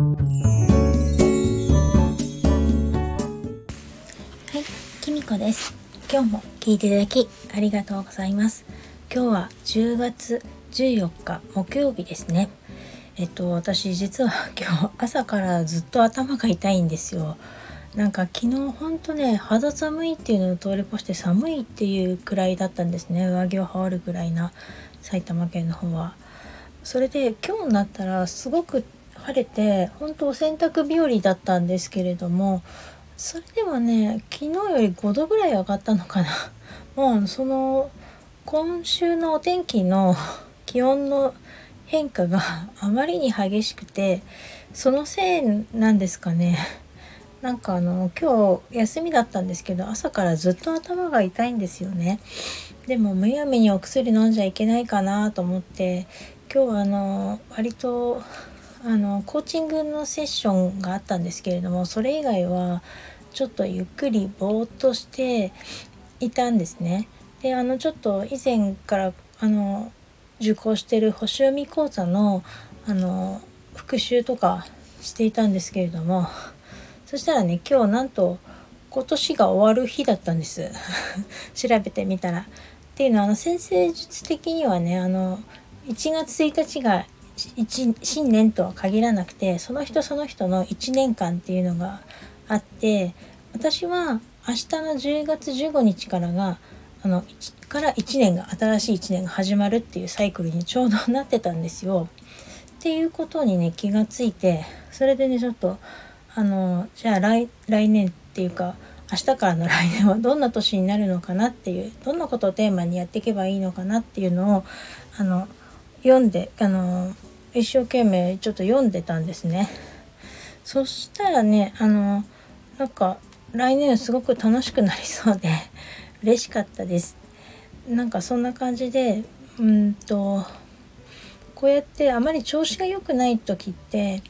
はい、きみこです。今日も聞いていただきありがとうございます。今日は10月14日木曜日ですね。えっと私実は 今日朝からずっと頭が痛いんですよ。なんか昨日ほんとね肌寒いっていうのを通り越して寒いっていうくらいだったんですね上着を羽織るぐらいな埼玉県の方は。それで今日になったらすごく晴れて本当お洗濯日和だったんですけれどもそれでもね昨日より5度ぐらい上がったのかな。もうその今週のお天気の 気温の変化が あまりに激しくてそのせいなんですかね。なんかあの今日休みだったんですけど朝からずっと頭が痛いんですよね。でもむやみにお薬飲んじゃいけないかなと思って今日はあの割とあのコーチングのセッションがあったんですけれどもそれ以外はちょっとゆっくりぼーっとしていたんですね。であのちょっと以前からあの受講してる星読み講座のあの復習とかしていたんですけれどもそしたらね今日なんと今年が終わる日だったんです 調べてみたら。っていうのはあの先生術的にはねあの1月1日が新年とは限らなくてその人その人の1年間っていうのがあって私は明日の10月15日からがあのから1年が新しい1年が始まるっていうサイクルにちょうどなってたんですよ。っていうことにね気がついてそれでねちょっとあのじゃあ来来年っていうか明日からの来年はどんな年になるのかなっていうどんなことをテーマにやっていけばいいのかなっていうのをあの読んであの一生懸命ちょっと読んでたんですね。そしたらねあのなんか来年すごく楽しくなりそうで 嬉しかったです。なんかそんな感じでうんとこうやってあまり調子が良くない時って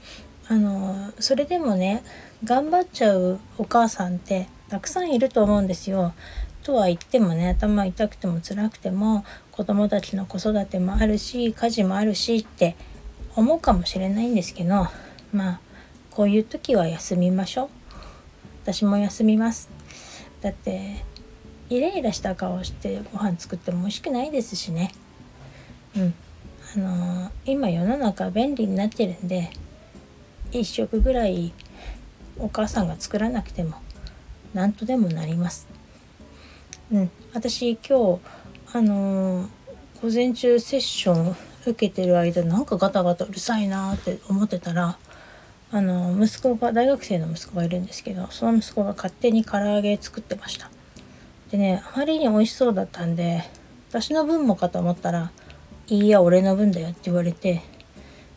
あのそれでもね頑張っちゃうお母さんってたくさんいると思うんですよ。とは言ってもね頭痛くても辛くても子供たちの子育てもあるし家事もあるしって思うかもしれないんですけどまあこういう時は休みましょう。私も休みます。だってイライラした顔してご飯作っても美味しくないですしね。うん。あのー、今世の中便利になってるんで1食ぐらいお母さんが作らなくても何とでもなります。うん。私今日あのー、午前中セッション受けてる間なんかガタガタうるさいなって思ってたらあの息子が大学生の息子がいるんですけどその息子が勝手に唐揚げ作ってました。でねあまりに美味しそうだったんで私の分もかと思ったら「いいや俺の分だよ」って言われて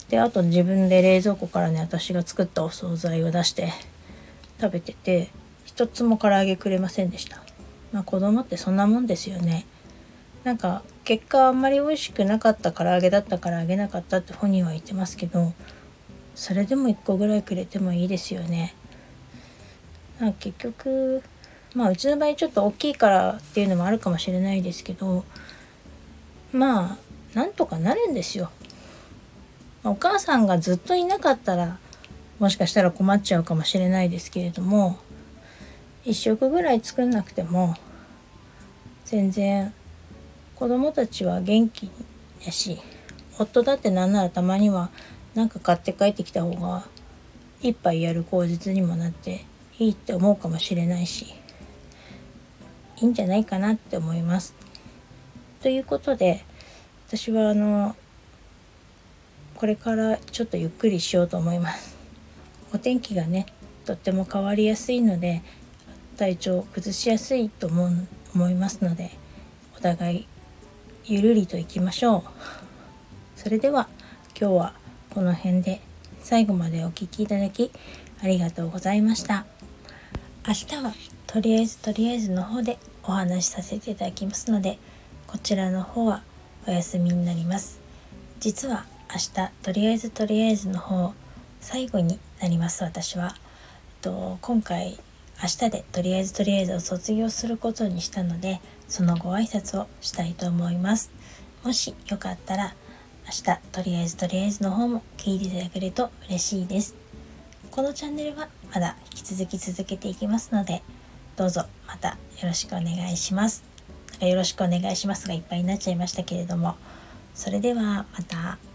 であと自分で冷蔵庫からね私が作ったお惣菜を出して食べてて一つも唐揚げくれませんでした。まあ子供ってそんなもんですよね。なんか結果あんまり美味しくなかった唐揚げだったからあげなかったって本人は言ってますけどそれでも1個ぐらいくれてもいいですよね。結局まあうちの場合ちょっと大きいからっていうのもあるかもしれないですけどまあなんとかなるんですよ。お母さんがずっといなかったらもしかしたら困っちゃうかもしれないですけれども1食ぐらい作んなくても全然子供たちは元気やし夫だってなんならたまには何か買って帰ってきた方が一杯やる口実にもなっていいって思うかもしれないしいいんじゃないかなって思います。ということで私はあのこれからちょっとゆっくりしようと思います。お天気がねとっても変わりやすいので体調崩しやすいと思う思いますのでお互いゆるりといきましょう。それでは今日はこの辺で最後までお聴きいただきありがとうございました。明日はとりあえずとりあえずの方でお話しさせていただきますのでこちらの方はお休みになります。実は明日とりあえずとりあえずの方最後になります私は。えっと今回明日でとりあえずとりあえずを卒業することにしたのでそのご挨拶をしたいと思います。もしよかったら明日とりあえずとりあえずの方も聞いていただけると嬉しいです。このチャンネルはまだ引き続き続けていきますのでどうぞまたよろしくお願いします。よろしくお願いしますがいっぱいになっちゃいましたけれども。それではまた。